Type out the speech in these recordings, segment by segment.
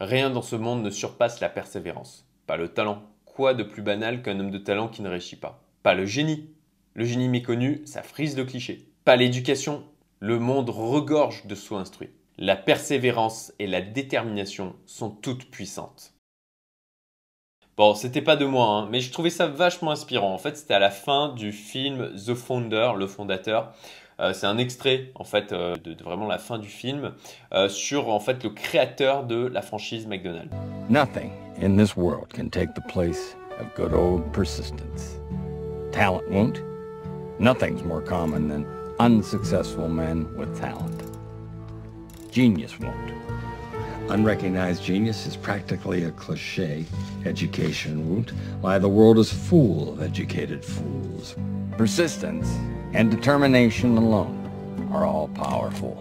Rien dans ce monde ne surpasse la persévérance. Pas le talent. Quoi de plus banal qu'un homme de talent qui ne réussit pas? Pas le génie. Le génie méconnu, ça frise de clichés. Pas l'éducation. Le monde regorge de soi instruits. La persévérance et la détermination sont toutes puissantes. Bon, c'était pas de moi, hein, mais je trouvais ça vachement inspirant. En fait, c'était à la fin du film The Founder, le fondateur. Euh, c'est un extrait en fait euh, de, vraiment la fin du film euh, sur en fait le créateur de la franchise McDonald's. Nothing in this world can take the place of good old persistence. Talent won't. Nothing's more common than unsuccessful men with talent. Genius won't. Unrecognized genius is practically a cliche. Education won't. Why, the world is full of educated fools. Persistence and determination alone are all powerful.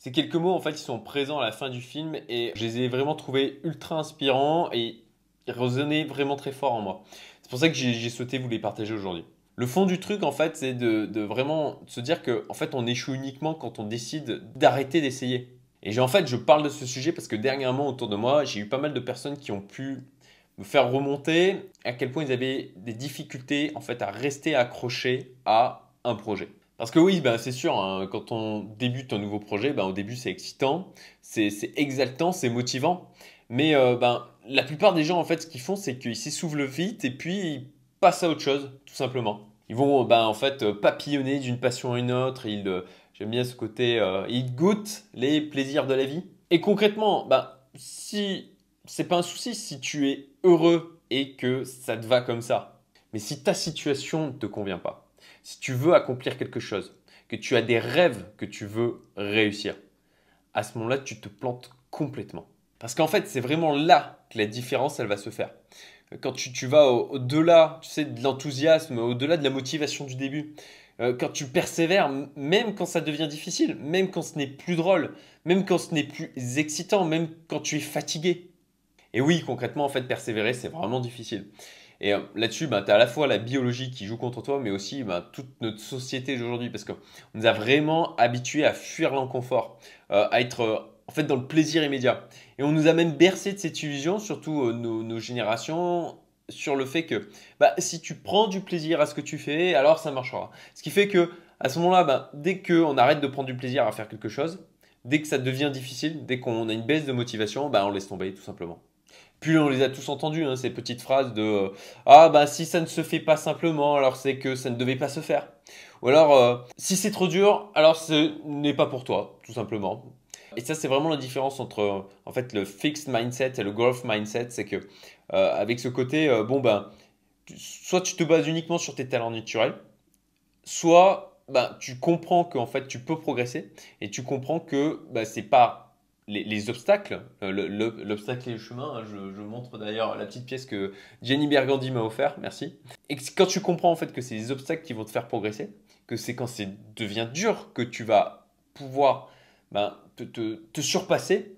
Ces quelques mots, en fait, ils sont présents à la fin du film et je les ai vraiment trouvés ultra inspirants et ils résonnaient vraiment très fort en moi. C'est pour ça que j'ai souhaité vous les partager aujourd'hui. Le fond du truc, en fait, c'est de, de, vraiment se dire que, en fait, on échoue uniquement quand on décide d'arrêter d'essayer. Et en fait, je parle de ce sujet parce que dernièrement, autour de moi, j'ai eu pas mal de personnes qui ont pu me faire remonter à quel point ils avaient des difficultés en fait à rester accrochés à un projet. Parce que oui, ben c'est sûr, hein, quand on débute un nouveau projet, ben, au début c'est excitant, c'est exaltant, c'est motivant. Mais euh, ben, la plupart des gens, en fait, ce qu'ils font, c'est qu'ils s'essoufflent vite et puis ils passent à autre chose, tout simplement. Ils vont ben, en fait papillonner d'une passion à une autre, ils euh, J'aime bien ce côté, euh, il goûte les plaisirs de la vie. Et concrètement, bah, si c'est pas un souci, si tu es heureux et que ça te va comme ça, mais si ta situation ne te convient pas, si tu veux accomplir quelque chose, que tu as des rêves que tu veux réussir, à ce moment-là, tu te plantes complètement. Parce qu'en fait, c'est vraiment là que la différence, elle va se faire. Quand tu, tu vas au-delà, tu sais, de l'enthousiasme, au-delà de la motivation du début, euh, quand tu persévères, même quand ça devient difficile, même quand ce n'est plus drôle, même quand ce n'est plus excitant, même quand tu es fatigué. Et oui, concrètement, en fait, persévérer, c'est vraiment difficile. Et euh, là-dessus, bah, tu as à la fois la biologie qui joue contre toi, mais aussi bah, toute notre société d'aujourd'hui, parce qu'on nous a vraiment habitués à fuir l'inconfort, euh, à être en fait dans le plaisir immédiat. Et on nous a même bercé de cette illusion, surtout nos, générations, sur le fait que bah, si tu prends du plaisir à ce que tu fais, alors ça marchera. Ce qui fait que à ce moment-là, bah, dès qu'on arrête de prendre du plaisir à faire quelque chose, dès que ça devient difficile, dès qu'on a une baisse de motivation, bah, on laisse tomber tout simplement. Puis on les a tous entendus, hein, ces petites phrases de euh, Ah bah si ça ne se fait pas simplement, alors c'est que ça ne devait pas se faire. Ou alors euh, si c'est trop dur, alors ce n'est pas pour toi, tout simplement. Et ça, c'est vraiment la différence entre en fait le fixed mindset et le growth mindset. C'est que euh, avec ce côté, euh, bon ben, soit tu te bases uniquement sur tes talents naturels, soit ben, tu comprends qu'en fait tu peux progresser et tu comprends que ben, c'est pas les, obstacles, euh, l'obstacle et le chemin. Hein, je, montre d'ailleurs la petite pièce que Jenny Bergandi m'a offert, merci. Et quand tu comprends en fait que c'est les obstacles qui vont te faire progresser, que c'est quand c'est devient dur que tu vas pouvoir ben, te, te, te surpasser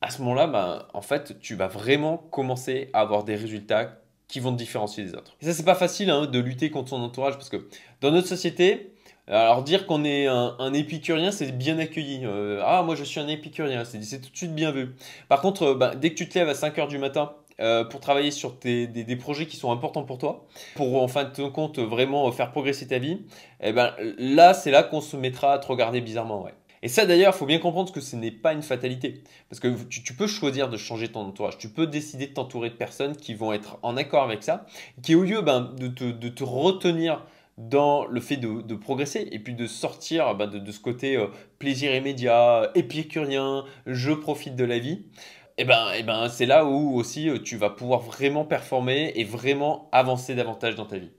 à ce moment-là, ben, en fait, tu vas vraiment commencer à avoir des résultats qui vont te différencier des autres. Et ça, c'est pas facile hein, de lutter contre son entourage parce que dans notre société, alors dire qu'on est un, épicurien, c'est bien accueilli. Euh, ah, moi je suis un épicurien, c'est tout de suite bien vu. Par contre, euh, ben, dès que tu te lèves à 5 heures du matin euh, pour travailler sur des, des, projets qui sont importants pour toi, pour en fin de compte vraiment faire progresser ta vie, eh ben, là, c'est là qu'on se mettra à te regarder bizarrement. Ouais. Et ça d'ailleurs, il faut bien comprendre que ce n'est pas une fatalité. Parce que tu, peux choisir de changer ton entourage. Tu peux décider de t'entourer de personnes qui vont être en accord avec ça, qui au lieu ben, de, te, retenir dans le fait de, progresser et puis de sortir ben, de, ce côté euh, plaisir immédiat, épicurien, je profite de la vie, eh ben, eh ben c'est là où aussi euh, tu vas pouvoir vraiment performer et vraiment avancer davantage dans ta vie.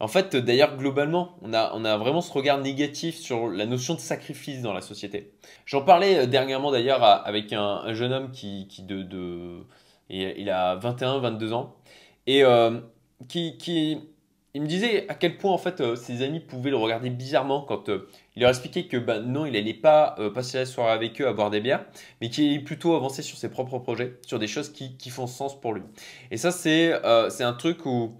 En fait, d'ailleurs, globalement, on a, vraiment ce regard négatif sur la notion de sacrifice dans la société. J'en parlais euh, dernièrement d'ailleurs avec un, jeune homme qui, qui de, de, il a 21, 22 ans, et euh, qui, il me disait à quel point en fait euh, ses amis pouvaient le regarder bizarrement quand il leur expliquait que ben, non, il n'allait pas passer la soirée avec eux à boire des bières, mais qu'il allait plutôt avancer sur ses propres projets, sur des choses qui, font sens pour lui. Et ça, c'est un truc où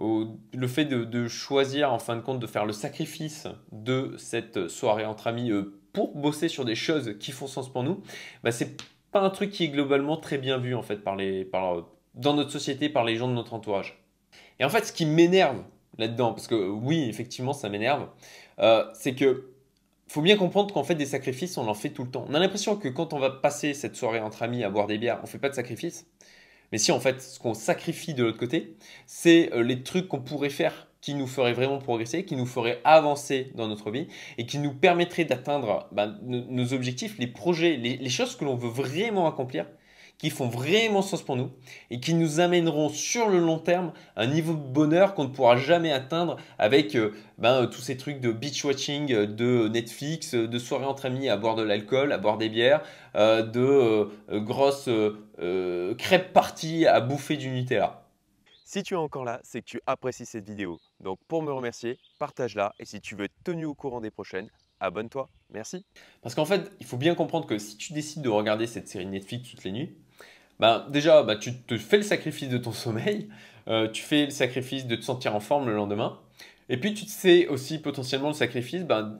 le fait de, choisir en fin de compte de faire le sacrifice de cette soirée entre amis euh, pour bosser sur des choses qui font sens pour nous, bah, c'est pas un truc qui est globalement très bien vu en fait dans notre société par les gens de notre entourage. Et en fait, ce qui m'énerve là-dedans, parce que oui, effectivement, ça m'énerve, euh, c'est que faut bien comprendre qu'en fait, des sacrifices, on en fait tout le temps. On a l'impression que quand on va passer cette soirée entre amis à boire des bières, on fait pas de sacrifices. Mais si, en fait, ce qu'on sacrifie de l'autre côté, c'est euh, les trucs qu'on pourrait faire qui nous feraient vraiment progresser, qui nous feraient avancer dans notre vie et qui nous permettraient d'atteindre ben, nos objectifs, les projets, les choses que l'on veut vraiment accomplir qui font vraiment sens pour nous et qui nous amèneront sur le long terme un niveau de bonheur qu'on ne pourra jamais atteindre avec euh, ben, tous ces trucs de beach watching, euh, de Netflix, euh, de soirées entre amis à boire de l'alcool, à boire des bières, de grosses crêpes parties à bouffer du Nutella. Si tu es encore là, c'est que tu apprécies cette vidéo. Donc pour me remercier, partage-la et si tu veux être tenu au courant des prochaines, abonne-toi. Merci. Parce qu'en fait, il faut bien comprendre que si tu décides de regarder cette série Netflix toutes les nuits, bah, déjà, bah, tu te fais le sacrifice de ton sommeil, euh, tu fais le sacrifice de te sentir en forme le lendemain, et puis tu te fais aussi potentiellement le sacrifice bah,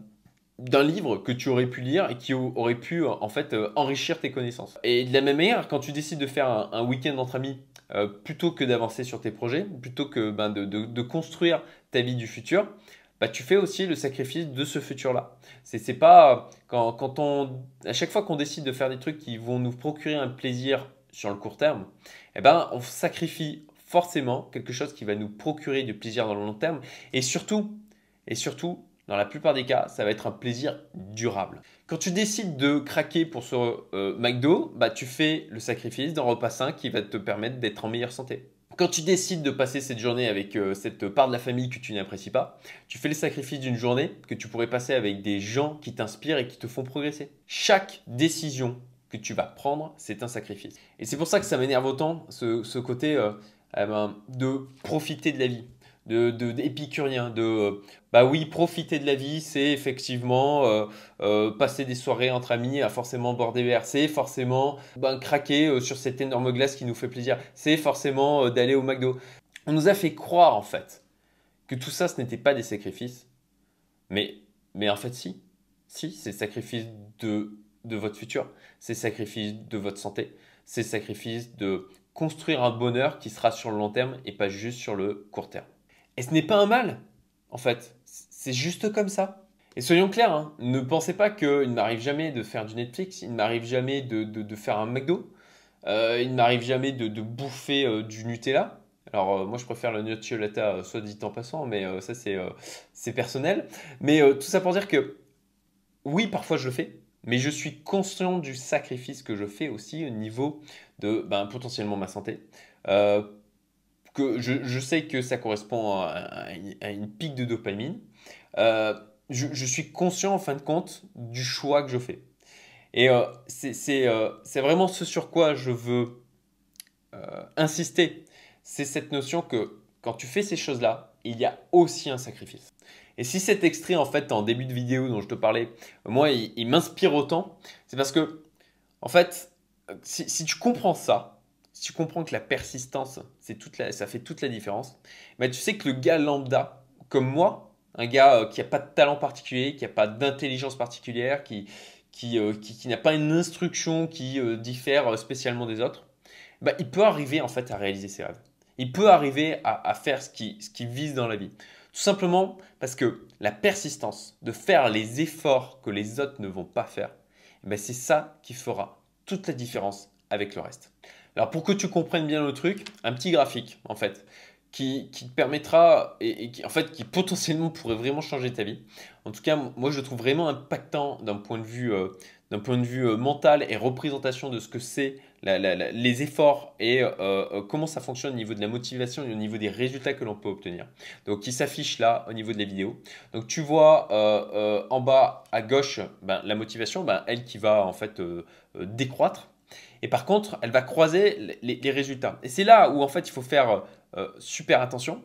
d'un livre que tu aurais pu lire et qui aurait pu en fait euh, enrichir tes connaissances. Et de la même manière, quand tu décides de faire un, week-end entre amis, euh, plutôt que d'avancer sur tes projets, plutôt que ben, de, de, construire ta vie du futur, bah, tu fais aussi le sacrifice de ce futur-là. C'est pas quand, quand on, à chaque fois qu'on décide de faire des trucs qui vont nous procurer un plaisir sur le court terme, eh ben, on sacrifie forcément quelque chose qui va nous procurer du plaisir dans le long terme. Et surtout, et surtout, dans la plupart des cas, ça va être un plaisir durable. Quand tu décides de craquer pour ce euh, McDo, bah, tu fais le sacrifice d'un repas sain qui va te permettre d'être en meilleure santé. Quand tu décides de passer cette journée avec euh, cette part de la famille que tu n'apprécies pas, tu fais le sacrifice d'une journée que tu pourrais passer avec des gens qui t'inspirent et qui te font progresser. Chaque décision que tu vas prendre, c'est un sacrifice. Et c'est pour ça que ça m'énerve autant, ce, côté euh, eh ben, de profiter de la vie, de, d'épicurien, de, euh, bah oui, profiter de la vie, c'est effectivement euh, passer des soirées entre amis à forcément boire des verres, c'est forcément ben, craquer sur cette énorme glace qui nous fait plaisir, c'est forcément d'aller au McDo. On nous a fait croire en fait que tout ça, ce n'était pas des sacrifices, mais, mais en fait si, si, c'est sacrifice de de votre futur, c'est sacrifice de votre santé, c'est sacrifice de construire un bonheur qui sera sur le long terme et pas juste sur le court terme. Et ce n'est pas un mal, en fait, c'est juste comme ça. Et soyons clairs, hein, ne pensez pas qu'il ne m'arrive jamais de faire du Netflix, il ne m'arrive jamais de, faire un McDo, euh, il ne m'arrive jamais de, bouffer euh, du Nutella. Alors euh, moi je préfère le nutella soit dit en passant, mais ça c'est personnel. Mais tout ça pour dire que oui, parfois je le fais, mais je suis conscient du sacrifice que je fais aussi au niveau de ben, potentiellement ma santé. Euh, que je, sais que ça correspond à, une pique de dopamine. Euh, je, suis conscient en fin de compte du choix que je fais. Et euh, c'est vraiment ce sur quoi je veux insister. C'est cette notion que quand tu fais ces choses-là, il y a aussi un sacrifice. Et si cet extrait, en fait, en début de vidéo dont je te parlais, moi, il, m'inspire autant, c'est parce que, en fait, si, tu comprends ça, si tu comprends que la persistance, c'est toute ça fait toute la différence, bah, tu sais que le gars lambda, comme moi, un gars euh, qui n'a pas de talent particulier, qui n'a pas d'intelligence particulière, qui, qui, euh, qui, n'a pas une instruction qui euh, diffère spécialement des autres, bah, il peut arriver en fait à réaliser ses rêves. Il peut arriver à, à faire ce qu'il ce qui vise dans la vie. Tout simplement parce que la persistance de faire les efforts que les autres ne vont pas faire, eh ben, c'est ça qui fera toute la différence avec le reste. Alors pour que tu comprennes bien le truc, un petit graphique en fait qui, te permettra et, qui en fait qui potentiellement pourrait vraiment changer ta vie. En tout cas, moi je le trouve vraiment impactant d'un point de vue euh, d'un point de vue euh, mental et représentation de ce que c'est les efforts et euh, euh, comment ça fonctionne au niveau de la motivation et au niveau des résultats que l'on peut obtenir. Donc, qui s'affiche là au niveau de la vidéo. Donc, tu vois en bas à gauche ben, la motivation, ben, elle qui va en fait décroître. Et par contre, elle va croiser les, les résultats. Et c'est là où en fait il faut faire super attention.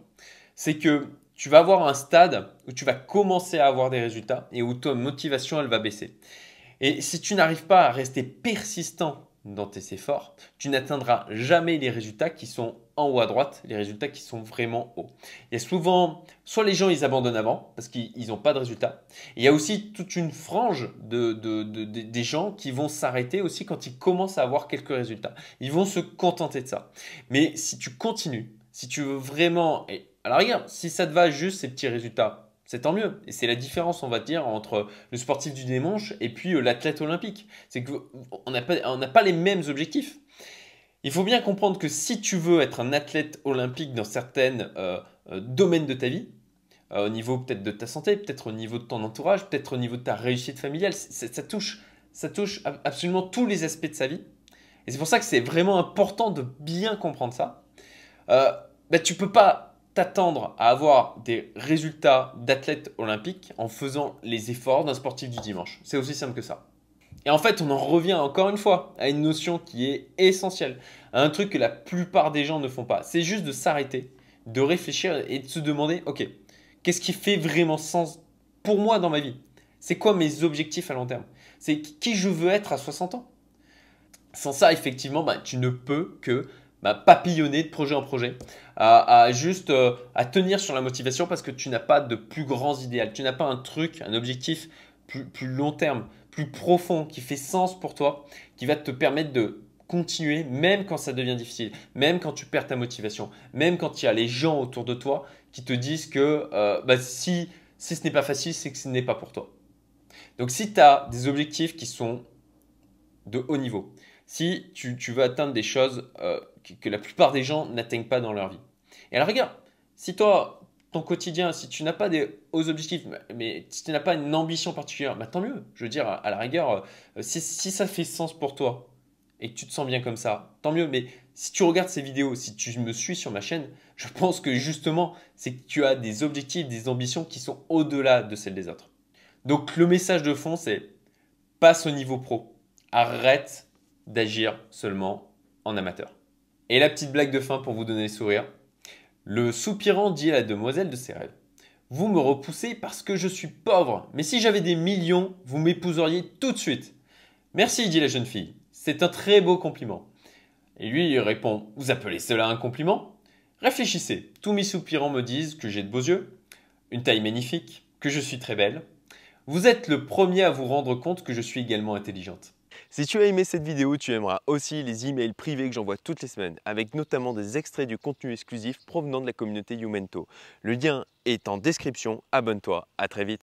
C'est que tu vas avoir un stade où tu vas commencer à avoir des résultats et où ta motivation elle va baisser. Et si tu n'arrives pas à rester persistant dans tes efforts, tu n'atteindras jamais les résultats qui sont en haut à droite, les résultats qui sont vraiment hauts. Il y a souvent, soit les gens ils abandonnent avant parce qu'ils n'ont pas de résultats. il y a aussi toute une frange de, des gens qui vont s'arrêter aussi quand ils commencent à avoir quelques résultats. Ils vont se contenter de ça. Mais si tu continues, si tu veux vraiment, et alors regarde, si ça te va juste ces petits résultats, c'est tant mieux. Et c'est la différence, on va dire, entre le sportif du dimanche et puis euh, l'athlète olympique. C'est qu'on n'a pas, pas les mêmes objectifs. Il faut bien comprendre que si tu veux être un athlète olympique dans certains euh, euh, domaines de ta vie, au niveau peut-être de ta santé, peut-être au niveau de ton entourage, peut-être au niveau de ta réussite familiale, ça, touche, ça touche absolument tous les aspects de sa vie. Et c'est pour ça que c'est vraiment important de bien comprendre ça. Euh, bah, tu peux pas t'attendre à avoir des résultats d'athlète olympique en faisant les efforts d'un sportif du dimanche. C'est aussi simple que ça. Et en fait, on en revient encore une fois à une notion qui est essentielle, à un truc que la plupart des gens ne font pas. C'est juste de s'arrêter, de réfléchir et de se demander, ok, qu'est-ce qui fait vraiment sens pour moi dans ma vie? C'est quoi mes objectifs à long terme? C'est qui je veux être à 60 ans? Sans ça, effectivement, bah, tu ne peux que bah, papillonner de projet en projet, à, juste euh, à tenir sur la motivation parce que tu n'as pas de plus grands idéaux, tu n'as pas un truc, un objectif plus, plus long terme, plus profond, qui fait sens pour toi, qui va te permettre de continuer même quand ça devient difficile, même quand tu perds ta motivation, même quand il y a les gens autour de toi qui te disent que euh, bah, si, si ce n'est pas facile, c'est que ce n'est pas pour toi. Donc si tu as des objectifs qui sont de haut niveau, si tu, veux atteindre des choses euh, que, la plupart des gens n'atteignent pas dans leur vie. Et alors regarde, si toi, ton quotidien, si tu n'as pas des hauts objectifs, mais si tu n'as pas une ambition particulière, bah, tant mieux. Je veux dire, à la rigueur, euh, si, ça fait sens pour toi et que tu te sens bien comme ça, tant mieux. Mais si tu regardes ces vidéos, si tu me suis sur ma chaîne, je pense que justement, c'est que tu as des objectifs, des ambitions qui sont au-delà de celles des autres. Donc le message de fond, c'est passe au niveau pro. Arrête d'agir seulement en amateur. Et la petite blague de fin pour vous donner le sourire. Le soupirant dit à la demoiselle de ses rêves. Vous me repoussez parce que je suis pauvre, mais si j'avais des millions, vous m'épouseriez tout de suite. Merci, dit la jeune fille. C'est un très beau compliment. Et lui répond Vous appelez cela un compliment? Réfléchissez. Tous mes soupirants me disent que j'ai de beaux yeux, une taille magnifique, que je suis très belle. Vous êtes le premier à vous rendre compte que je suis également intelligente. Si tu as aimé cette vidéo, tu aimeras aussi les emails privés que j'envoie toutes les semaines, avec notamment des extraits du contenu exclusif provenant de la communauté Youmento. Le lien est en description, abonne-toi, à très vite